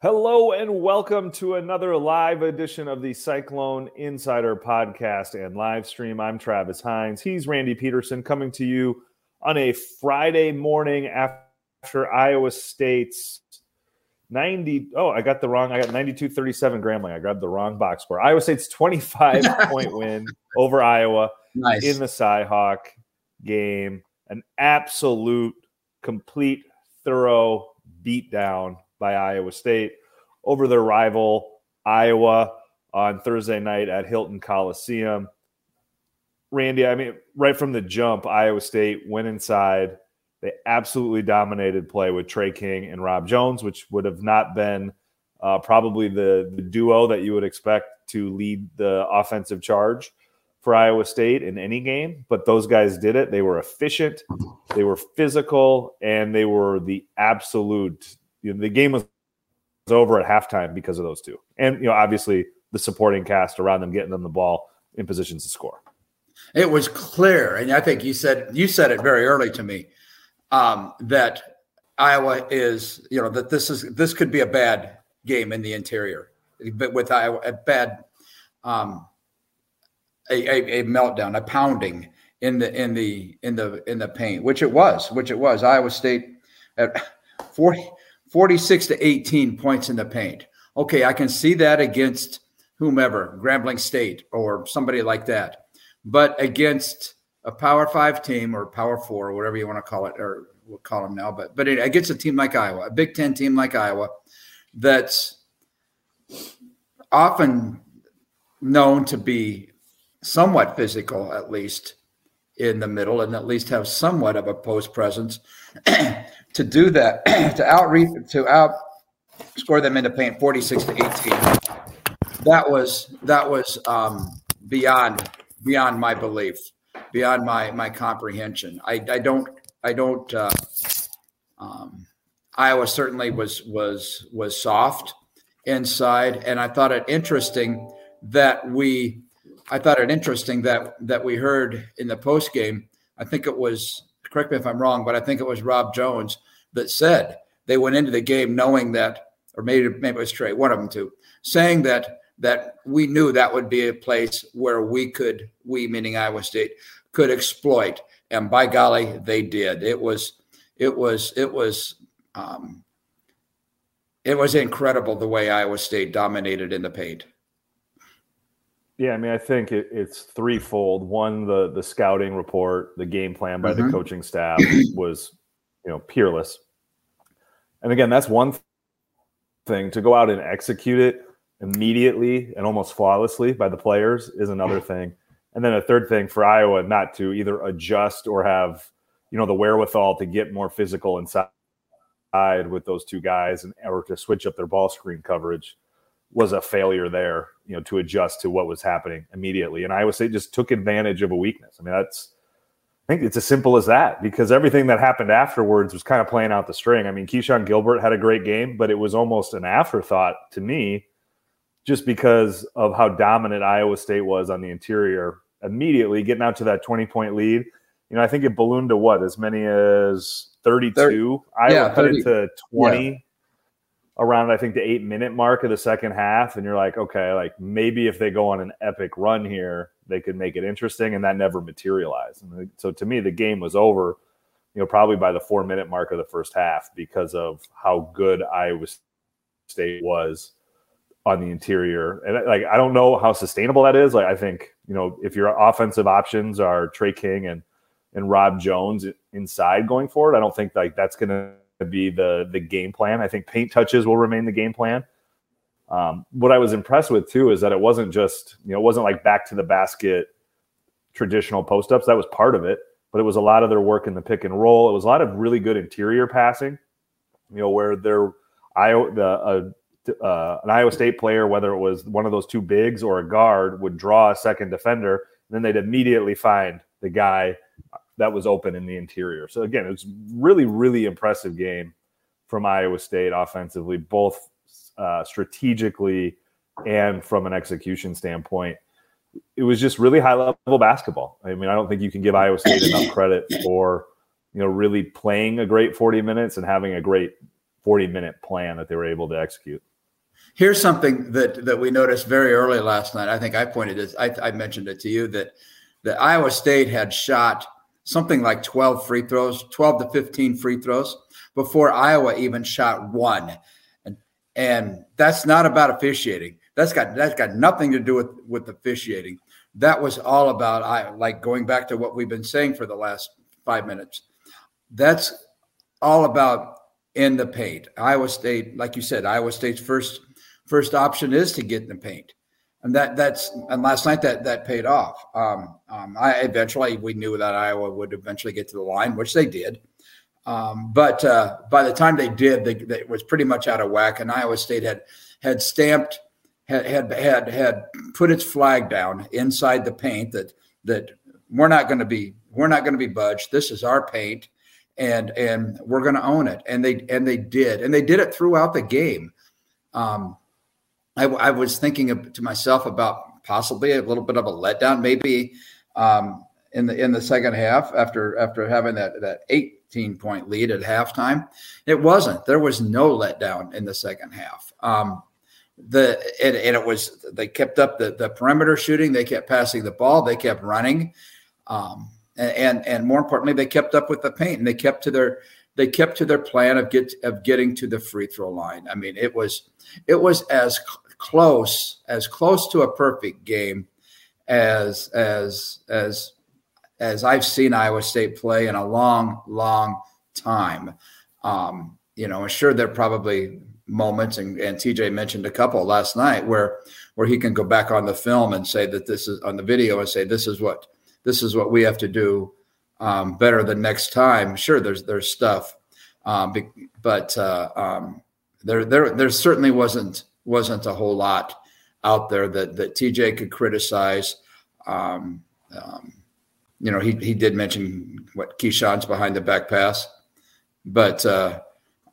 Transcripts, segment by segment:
Hello and welcome to another live edition of the Cyclone Insider podcast and live stream. I'm Travis Hines. He's Randy Peterson coming to you on a Friday morning after Iowa State's 90. Oh, I got the wrong. I got 92 37 Grambling. I grabbed the wrong box score. Iowa State's 25 point win over Iowa Nice. in the Cy-Hawk game. An absolute, complete, thorough beatdown by Iowa State over their rival, Iowa, on Thursday night at Hilton Coliseum. Randy, I mean, right from the jump, Iowa State went inside. They absolutely dominated play with Tre King and Rob Jones, which would have not been uh, probably the, the duo that you would expect to lead the offensive charge for Iowa State in any game. But those guys did it. They were efficient, they were physical, and they were the absolute. You know, the game was over at halftime because of those two, and you know, obviously the supporting cast around them getting them the ball in positions to score. It was clear, and I think you said you said it very early to me um, that Iowa is, you know, that this is this could be a bad game in the interior, but with Iowa a bad, um, a, a, a meltdown, a pounding in the in the in the in the paint, which it was, which it was. Iowa State at 40, 46 to 18 points in the paint. Okay, I can see that against whomever, Grambling State or somebody like that. But against a Power Five team or Power Four or whatever you want to call it, or we'll call them now, but but it, against a team like Iowa, a Big Ten team like Iowa, that's often known to be somewhat physical, at least in the middle, and at least have somewhat of a post presence. to do that, to outreach, to out score them into forty six to eighteen. That was that was um, beyond beyond my belief, beyond my my comprehension. I, I don't I don't. Uh, um, Iowa certainly was was was soft inside, and I thought it interesting that we. I thought it interesting that that we heard in the post game. I think it was correct me if I'm wrong, but I think it was Rob Jones that said they went into the game knowing that, or maybe maybe it was Tre, one of them too, saying that that we knew that would be a place where we could, we meaning Iowa State, could exploit, and by golly, they did. It was, it was, it was, um, it was incredible the way Iowa State dominated in the paint. Yeah, I mean, I think it, it's threefold. One, the the scouting report, the game plan by Mhm. the coaching staff was, you know, peerless. And again, that's one thing. To go out and execute it immediately and almost flawlessly by the players is another thing. And then a third thing for Iowa not to either adjust or have, you know, the wherewithal to get more physical inside with those two guys and or to switch up their ball screen coverage was a failure there, you know, to adjust to what was happening immediately. And Iowa State just took advantage of a weakness. I mean, that's I think it's as simple as that because everything that happened afterwards was kind of playing out the string. I mean, Keshon Gilbert had a great game, but it was almost an afterthought to me just because of how dominant Iowa State was on the interior immediately getting out to that 20 point lead. You know, I think it ballooned to what, as many as 32. Thirty. Iowa Yeah, cut it to 20 around, I think, the eight minute mark of the second half. And you're like, okay, like maybe if they go on an epic run here, they could make it interesting. And that never materialized. And so to me, the game was over, you know, probably by the four minute mark of the first half because of how good Iowa State was on the interior. And like, I don't know how sustainable that is. Like, I think, you know, if your offensive options are Tre King and, and Rob Jones inside going forward, I don't think like that's going to be the, the game plan. I think paint touches will remain the game plan. Um, what I was impressed with too is that it wasn't just, you know, it wasn't like back to the basket traditional post ups. That was part of it, but it was a lot of their work in the pick and roll. It was a lot of really good interior passing, you know, where they're Iowa, the, uh, uh, an Iowa State player, whether it was one of those two bigs or a guard, would draw a second defender, and then they'd immediately find the guy that was open in the interior. So again, it was really, really impressive game from Iowa State offensively, both uh, strategically and from an execution standpoint. It was just really high level basketball. I mean, I don't think you can give Iowa State enough credit for you know really playing a great 40 minutes and having a great 40 minute plan that they were able to execute. Here's something that that we noticed very early last night. I think I pointed this. I, I mentioned it to you that that Iowa State had shot something like 12 free throws, 12 to 15 free throws before Iowa even shot one. And and that's not about officiating. That's got that's got nothing to do with with officiating. That was all about I like going back to what we've been saying for the last 5 minutes. That's all about in the paint. Iowa State, like you said, Iowa State's first first option is to get in the paint, and that that's and last night that that paid off. Um, um, I eventually we knew that Iowa would eventually get to the line, which they did. Um, but uh, by the time they did, they, they, was pretty much out of whack, and Iowa State had had stamped had had had had put its flag down inside the paint that that we're not going to be we're not going to be budged. This is our paint and and we're going to own it and they and they did and they did it throughout the game um, I, I, was thinking to myself about possibly a little bit of a letdown maybe um, in the in the second half after after having that that 18 point lead at halftime. It wasn't. There was no letdown in the second half. Um, the and, and, it was they kept up the the perimeter shooting. They kept passing the ball. They kept running. Um, and and more importantly, they kept up with the paint. And they kept to their they kept to their plan of get of getting to the free throw line. I mean, it was it was as close as close to a perfect game as as as as I've seen Iowa State play in a long, long time. Um, you know, I'm sure there are probably moments, and, and TJ mentioned a couple last night where where he can go back on the film and say that this is on the video and say this is what this is what we have to do um, better the next time. Sure, there's there's stuff, um, but uh, um, there there there certainly wasn't wasn't a whole lot out there that that TJ could criticize. Um, um, you know, he he did mention what Keshon's behind the back pass, but uh,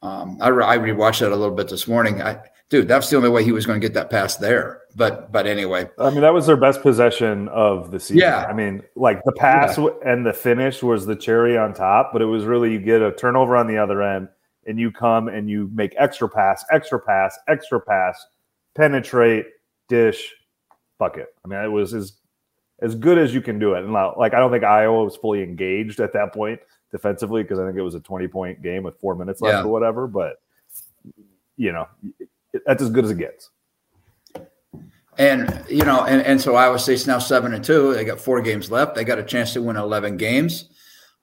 um, I, I rewatched that a little bit this morning. I dude, that's the only way he was going to get that pass there. But but anyway, I mean that was their best possession of the season. Yeah, I mean like the pass yeah. and the finish was the cherry on top, but it was really you get a turnover on the other end, and you come and you make extra pass, extra pass, extra pass, penetrate, dish, bucket. I mean it was as as good as you can do it. And like I don't think Iowa was fully engaged at that point defensively because I think it was a twenty point game with four minutes left yeah. or whatever, but you know that's as good as it gets. And you know, and, and so Iowa State's now seven and two. They got four games left. They got a chance to win eleven games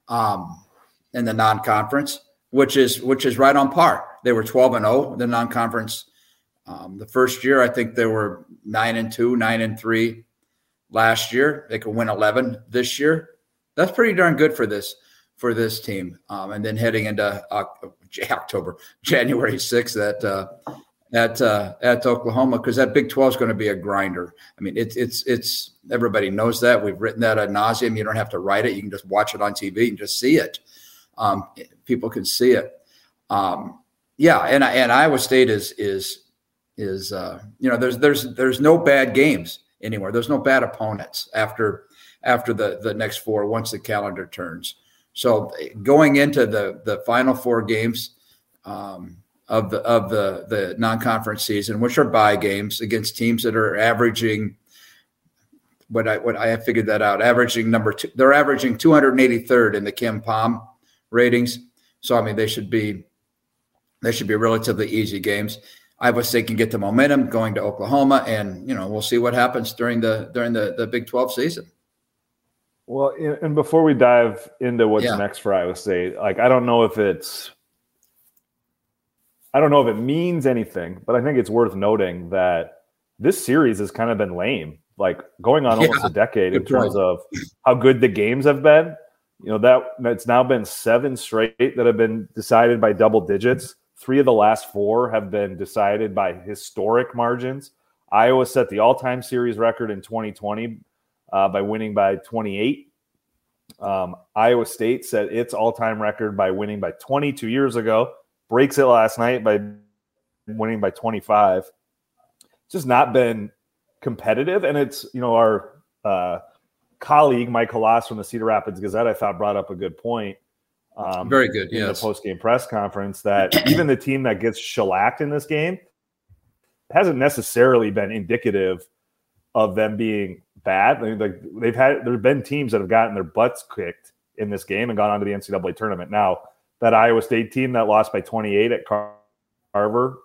um, in the non-conference, which is which is right on par. They were twelve and zero oh, the non-conference. Um, the first year, I think they were nine and two, nine and three. Last year, they could win eleven. This year, that's pretty darn good for this for this team. Um, and then heading into October, January sixth, that uh, at uh, at Oklahoma because that Big 12 is going to be a grinder. I mean, it's it's it's everybody knows that. We've written that ad nauseum. You don't have to write it. You can just watch it on TV and just see it. Um, people can see it. Um, yeah, and and Iowa State is is is uh, you know there's there's there's no bad games anymore. There's no bad opponents after after the the next four once the calendar turns. So going into the the final four games. Um, of the of the the non-conference season, which are bye games against teams that are averaging. What I what I have figured that out, averaging number two, they're averaging 283rd in the KenPom ratings. So I mean, they should be they should be relatively easy games. Iowa State can get the momentum going to Oklahoma, and you know we'll see what happens during the during the the Big 12 season. Well, and before we dive into what's yeah. next for Iowa State, like I don't know if it's I don't know if it means anything, but I think it's worth noting that this series has kind of been lame, like going on almost yeah, a decade in terms point. of how good the games have been. You know, that it's now been seven straight that have been decided by double digits. Three of the last four have been decided by historic margins. Iowa set the all time series record in 2020 uh, by winning by 28. Um, Iowa State set its all time record by winning by 22 years ago breaks it last night by winning by 25. It's just not been competitive. And it's, you know, our uh, colleague, Mike Hlas from the Cedar Rapids Gazette, I thought brought up a good point. Um, Very good. In yes. the post game press conference, that even the team that gets shellacked in this game hasn't necessarily been indicative of them being bad. I mean, like they've had there've been teams that have gotten their butts kicked in this game and gone on to the NCAA tournament. Now that Iowa State team that lost by 28 at Carver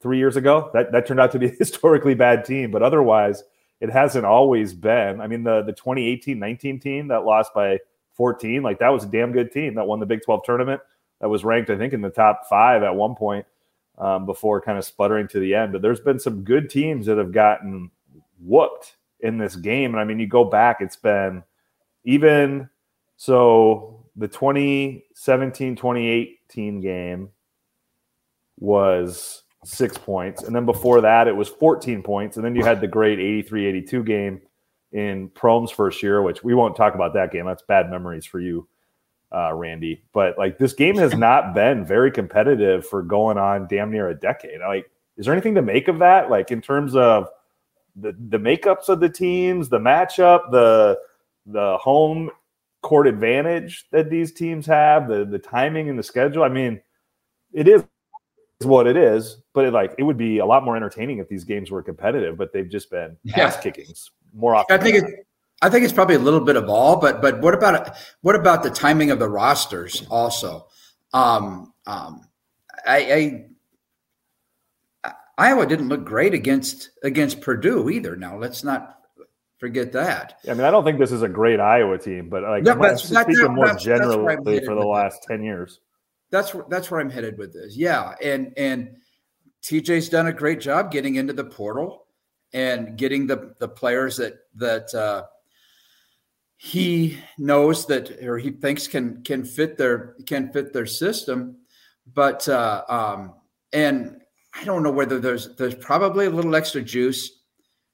three years ago, that that turned out to be a historically bad team. But otherwise, it hasn't always been. I mean, the the 2018-19 team that lost by 14, like that was a damn good team that won the Big 12 tournament. That was ranked, I think, in the top five at one point um, before kind of sputtering to the end. But there's been some good teams that have gotten whooped in this game. And I mean, you go back, it's been even so the 2017 2018 game was six points. And then before that, it was 14 points. And then you had the great 83 82 game in Prohm's first year, which we won't talk about that game. That's bad memories for you, uh, Randy. But like this game has not been very competitive for going on damn near a decade. Like, is there anything to make of that? Like in terms of the the makeups of the teams, the matchup, the the home court advantage that these teams have, the the timing and the schedule. I mean, it is what it is, but it, like it would be a lot more entertaining if these games were competitive, but they've just been yeah. ass kickings more often. I think it's I think it's probably a little bit of all, but but what about what about the timing of the rosters also? Um, um, I, I Iowa didn't look great against against Purdue either. Now let's not forget that. I mean, I don't think this is a great Iowa team, but like no, but speaking that, more that's, generally that's for the last ten years. That's that's where I'm headed with this. Yeah, and and TJ's done a great job getting into the portal and getting the the players that that uh, he knows that or he thinks can can fit their can fit their system, but uh, um, and I don't know whether there's there's probably a little extra juice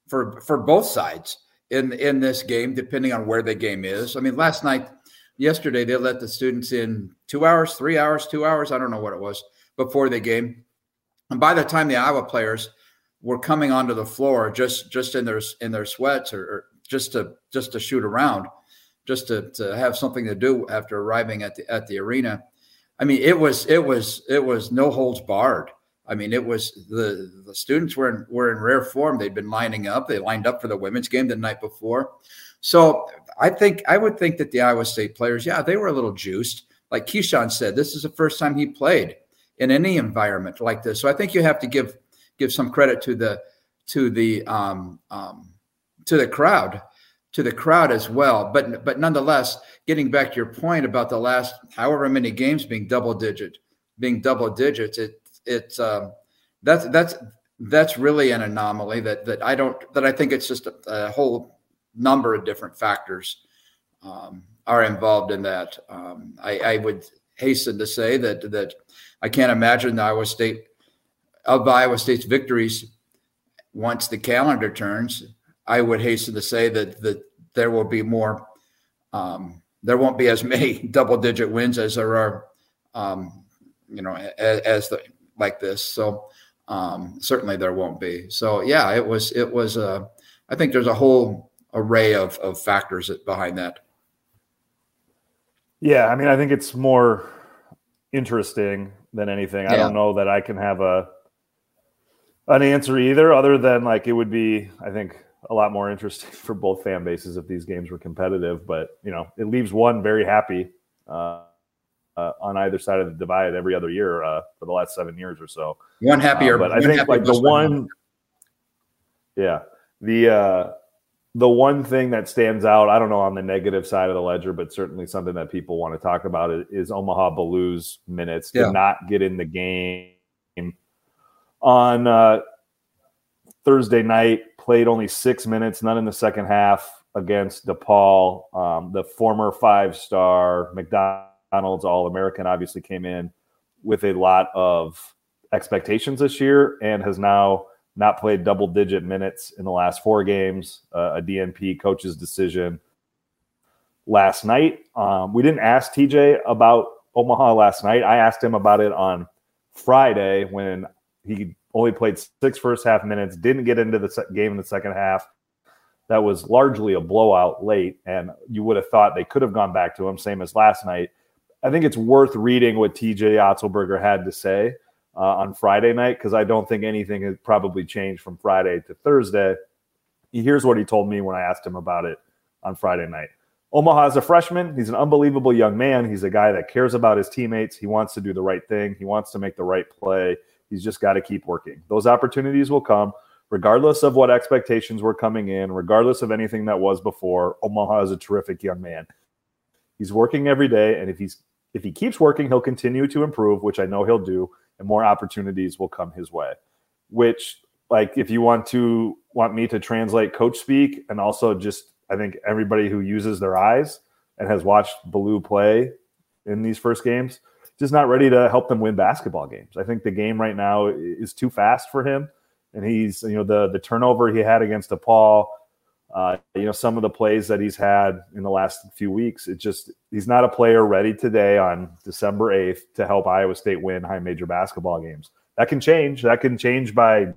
for for both sides in in this game, depending on where the game is. I mean, last night, yesterday, they let the students in two hours, three hours, two hours. I don't know what it was before the game, and by the time the Iowa players were coming onto the floor, just just in their in their sweats or, or just to just to shoot around, just to to have something to do after arriving at the at the arena. I mean, it was it was it was no holds barred I mean, it was the the students were in, were in rare form. They'd been lining up. They lined up for the women's game the night before. So I think I would think that the Iowa State players, yeah, they were a little juiced. Like Keshon said, this is the first time he played in any environment like this. So I think you have to give give some credit to the to the um, um, to the crowd to the crowd as well. But but nonetheless, getting back to your point about the last however many games being double digit, being double digits, it it's um, that's that's that's really an anomaly that that I don't that I think it's just a, a whole number of different factors um, are involved in that. Um, I, I, would hasten to say that that I can't imagine Iowa State of Iowa State's victories once the calendar turns. I would hasten to say that that there will be more. Um, there won't be as many double digit wins as there are, um, you know, as, as the like this. So um, certainly there won't be. So yeah, it was it was. Uh, I think there's a whole array of of factors behind that. Yeah, I mean, I think it's more interesting than anything. Yeah. I don't know that I can have a an answer either, other than like it would be, I think, a lot more interesting for both fan bases if these games were competitive. But you know, it leaves one very happy. Uh, uh, on either side of the divide every other year uh, for the last seven years or so. One happier, uh, but I think like the one, yeah, the uh, the one thing that stands out, I don't know on the negative side of the ledger, but certainly something that people want to talk about is, is Omaha Biliew's minutes. Did not get in the game on uh, Thursday night. Played only six minutes, none in the second half against DePaul, um, the former five star McDonald's All American obviously came in with a lot of expectations this year and has now not played double digit minutes in the last four games. Uh, a DNP coach's decision last night. Um, we didn't ask TJ about Omaha last night. I asked him about it on Friday when he only played six first half minutes, didn't get into the game in the second half. That was largely a blowout late, and you would have thought they could have gone back to him, same as last night. I think it's worth reading what TJ Otzelberger had to say uh, on Friday night because I don't think anything has probably changed from Friday to Thursday. Here's what he told me when I asked him about it on Friday night. Omaha is a freshman. He's an unbelievable young man. He's a guy that cares about his teammates. He wants to do the right thing. He wants to make the right play. He's just got to keep working. Those opportunities will come regardless of what expectations were coming in, regardless of anything that was before. Omaha is a terrific young man. He's working every day, and if he's if he keeps working, he'll continue to improve, which I know he'll do, and more opportunities will come his way. Which, like, if you want to want me to translate coach speak, and also just I think everybody who uses their eyes and has watched Biliew play in these first games just not ready to help them win basketball games. I think the game right now is too fast for him, and he's you know the the turnover he had against DePaul uh, you know, some of the plays that he's had in the last few weeks, it just he's not a player ready today on December 8th to help Iowa State win high major basketball games. That can change. That can change by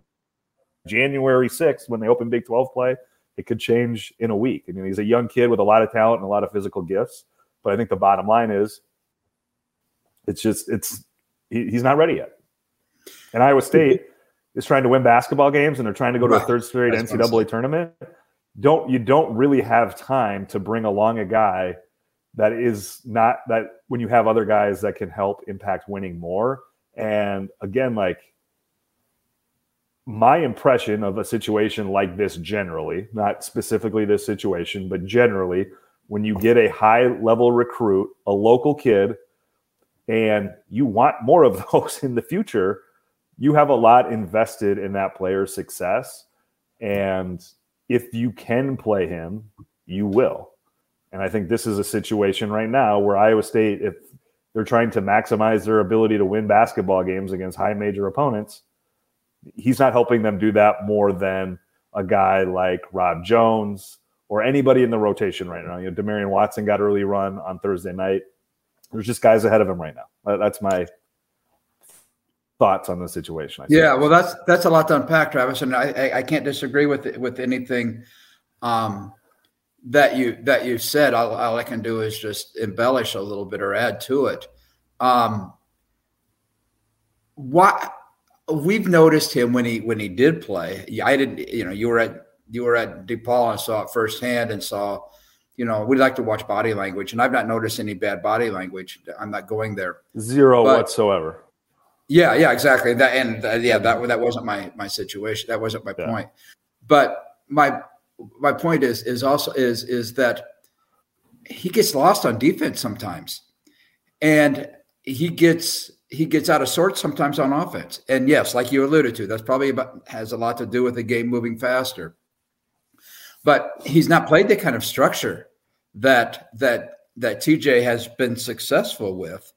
January 6th when they open Big 12 play. It could change in a week. I mean, he's a young kid with a lot of talent and a lot of physical gifts. But I think the bottom line is it's just it's he, he's not ready yet. And Iowa State is trying to win basketball games and they're trying to go to a third straight NCAA tournament don't you don't really have time to bring along a guy that is not that when you have other guys that can help impact winning more. And again, like my impression of a situation like this generally, not specifically this situation, but generally, when you get a high level recruit, a local kid, and you want more of those in the future, you have a lot invested in that player's success. And if you can play him, you will. And I think this is a situation right now where Iowa State, if they're trying to maximize their ability to win basketball games against high major opponents, he's not helping them do that more than a guy like Rob Jones or anybody in the rotation right now. You know, Demarion Watson got early run on Thursday night. There's just guys ahead of him right now. That's my thoughts on the situation. I yeah, well, that's that's a lot to unpack, Travis, and I I, I can't disagree with with anything um, that you that you said. All, all, I can do is just embellish a little bit or add to it. Um, what we've noticed him when he when he did play. I didn't, you know, you were at you were at DePaul and saw it firsthand and saw. You know, we like to watch body language, and I've not noticed any bad body language. I'm not going there. Zero but, whatsoever yeah, yeah, exactly. That and uh, yeah, that that wasn't my my situation. That wasn't my yeah. point. But my my point is is also is is that he gets lost on defense sometimes, and he gets he gets out of sorts sometimes on offense. And yes, like you alluded to, that's probably about has a lot to do with the game moving faster. But he's not played the kind of structure that that that TJ has been successful with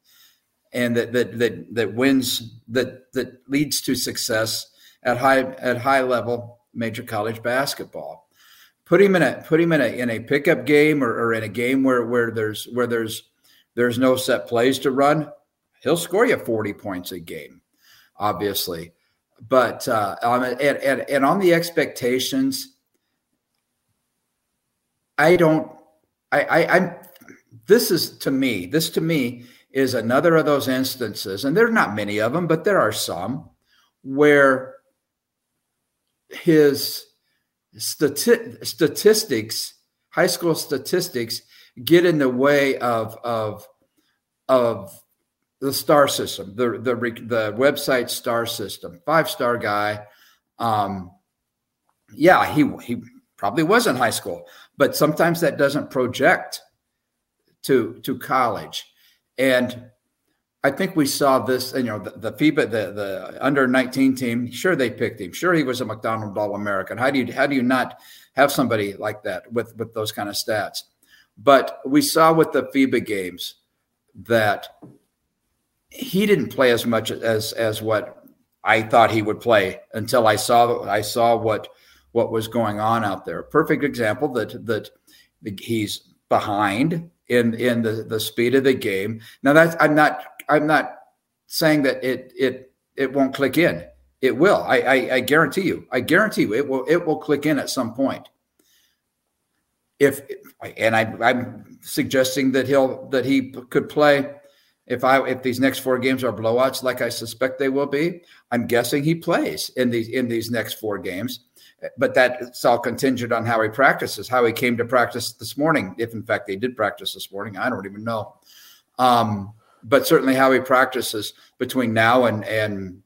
and that that that that wins that that leads to success at high at high level major college basketball. Put him in a put him in a in a pickup game or, or in a game where where there's where there's there's no set plays to run. He'll score you 40 points a game, obviously. But uh, um, and, and, and on the expectations, I don't. I, I I'm. This is to me. This to me is another of those instances, and there are not many of them, but there are some where his stati- statistics, high school statistics, get in the way of of of the star system, the the the website star system, five star guy. Um, yeah, he he probably was in high school, but sometimes that doesn't project to to college. And I think we saw this, you know, the, the FIBA, the, the under 19 team, sure they picked him. Sure he was a McDonald All American. How do you how do you not have somebody like that with with those kind of stats? But we saw with the FIBA games that he didn't play as much as as what I thought he would play until I saw I saw what what was going on out there. Perfect example that that he's behind in in the the speed of the game. Now that's I'm not I'm not saying that it it it won't click in. It will. I, I, I guarantee you. I guarantee you it will it will click in at some point. If and I I'm suggesting that he'll that he could play if I if these next four games are blowouts, like I suspect they will be, I'm guessing he plays in these in these next four games. But that's all contingent on how he practices, how he came to practice this morning. If in fact they did practice this morning, I don't even know. Um, but certainly how he practices between now and and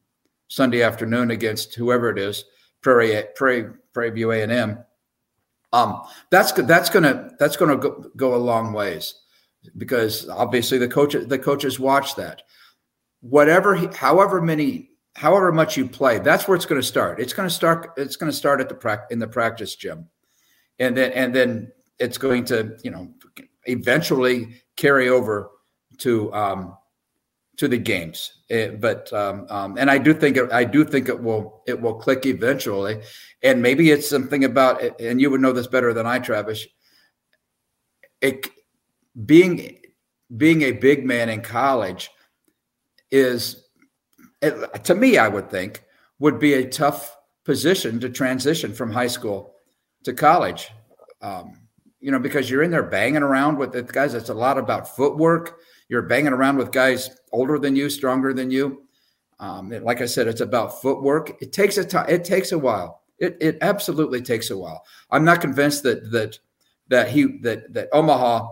Sunday afternoon against whoever it is, Prairie Prairie Prairie View A and M. Um, that's that's gonna that's gonna go, go a long ways because obviously the coaches the coaches watch that. Whatever, however many, however much you play, that's where it's going to start. It's going to start. It's going to start at the pra- in the practice gym, and then and then it's going to you know eventually carry over to um, to the games. It, eh, but um, um, and I do think it, I do think it will it will click eventually, and maybe it's something about and you would know this better than I, Travis. It being being a big man in college is it, to me, I would think would be a tough position to transition from high school to college. Um, you know, because you're in there banging around with the guys. It's a lot about footwork you're banging around with guys older than you, stronger than you. Um, like I said, it's about footwork. It takes a time. It takes a while. It, it absolutely takes a while. I'm not convinced that that that he that that Omaha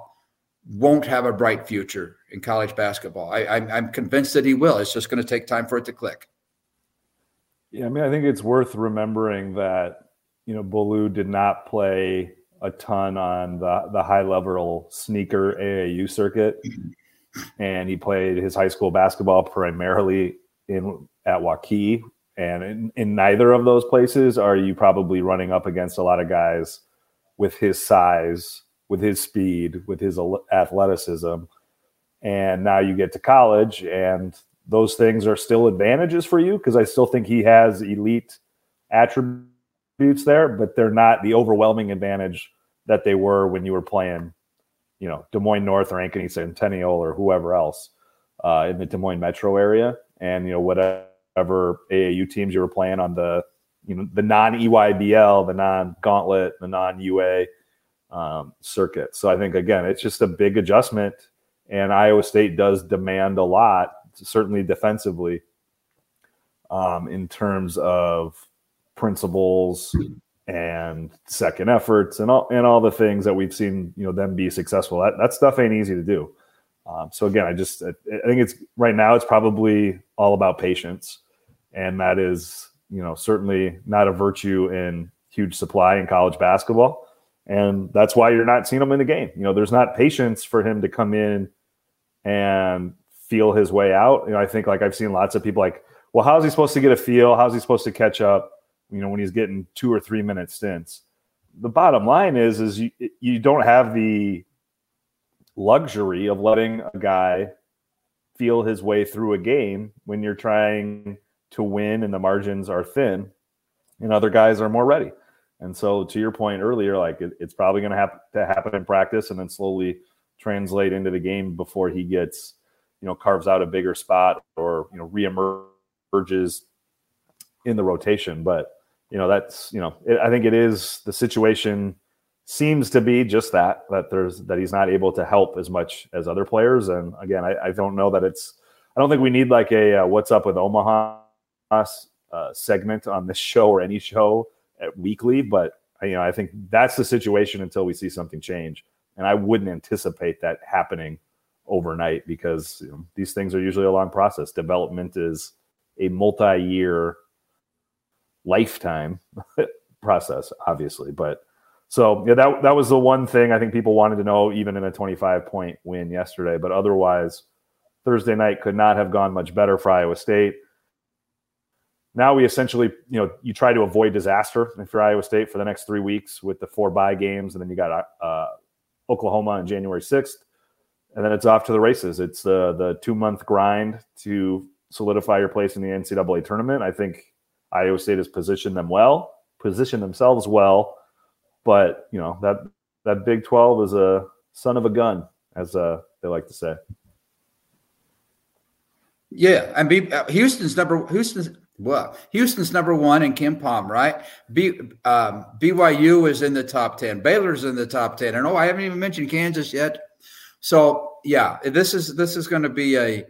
won't have a bright future in college basketball. I, I'm, I'm convinced that he will. It's just going to take time for it to click. Yeah, I mean, I think it's worth remembering that you know Biliew did not play a ton on the the high level sneaker AAU circuit. Mm-hmm and he played his high school basketball primarily in at Waukee. And in, in neither of those places are you probably running up against a lot of guys with his size, with his speed, with his athleticism. And now you get to college, and those things are still advantages for you because I still think he has elite attributes there, but they're not the overwhelming advantage that they were when you were playing you know Des Moines North or Ankeny Centennial or whoever else uh, in the Des Moines metro area, and you know whatever AAU teams you were playing on the you know the non EYBL, the non Gauntlet, the non UA um, circuit. So I think again, it's just a big adjustment, and Iowa State does demand a lot, certainly defensively, um, in terms of principles and second efforts and all and all the things that we've seen you know them be successful. That, that stuff ain't easy to do. Um, so again i just I, I think it's right now it's probably all about patience and that is you know certainly not a virtue in huge supply in college basketball and that's why you're not seeing him in the game you know there's not patience for him to come in and feel his way out you know i think like i've seen lots of people like well how's he supposed to get a feel how's he supposed to catch up you know, when he's getting two or three minute stints. The bottom line is, is you, you don't have the luxury of letting a guy feel his way through a game when you're trying to win and the margins are thin and other guys are more ready. And so, to your point earlier, like it, it's probably going to have to happen in practice and then slowly translate into the game before he gets, you know, carves out a bigger spot or you know reemerges in the rotation. But you know that's you know it, I think it is the situation seems to be just that that there's that he's not able to help as much as other players. And again, I, I don't know that it's I don't think we need like a uh, what's up with Omaha uh, segment on this show or any show weekly, but uh, you know I think that's the situation until we see something change. And I wouldn't anticipate that happening overnight because you know, these things are usually a long process. Development is a multi-year lifetime process, obviously. But so yeah, that that was the one thing I think people wanted to know, even in a 25 point win yesterday. But otherwise, Thursday night could not have gone much better for Iowa State. Now we essentially, you know, you try to avoid disaster for Iowa State for the next three weeks with the four bye games, and then you got uh, Oklahoma on January 6th, and then it's off to the races. It's the the two month grind to solidify your place in the NCAA tournament. I think Iowa State has positioned them well, positioned themselves well, but you know that that Big Twelve is a son of a gun, as uh, they like to say. Yeah, and B, uh, Houston's number Houston's well, Houston's number one in Palm, right? B, um, BYU is in the top ten. Baylor's in the top ten, and oh, I haven't even mentioned Kansas yet. So yeah, this is this is going to be a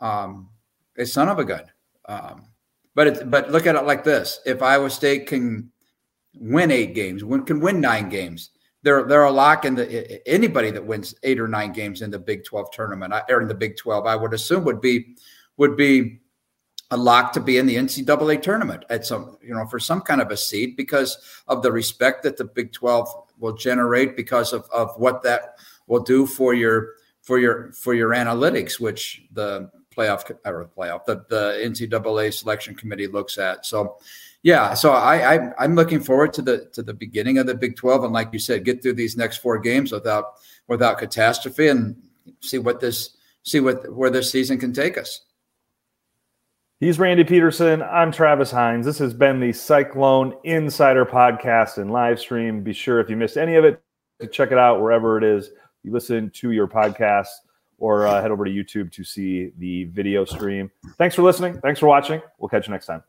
um, a son of a gun. Um, but it, but look at it like this: if Iowa State can win eight games, win, can win nine games, they're they're a lock in the anybody that wins eight or nine games in the Big Twelve tournament or in the Big Twelve, I would assume would be would be a lock to be in the NCAA tournament at some, you know, for some kind of a seed because of the respect that the Big 12 will generate because of, of what that will do for your for your for your analytics, which the playoff or playoff the, the NCAA selection committee looks at. So yeah, so I, I I'm looking forward to the to the beginning of the Big 12 and like you said, get through these next four games without without catastrophe and see what this see what where this season can take us. He's Randy Peterson. I'm Travis Hines. This has been the Cyclone Insider podcast and live stream. Be sure if you missed any of it to check it out wherever it is you listen to your podcast or uh, head over to YouTube to see the video stream. Thanks for listening. Thanks for watching. We'll catch you next time.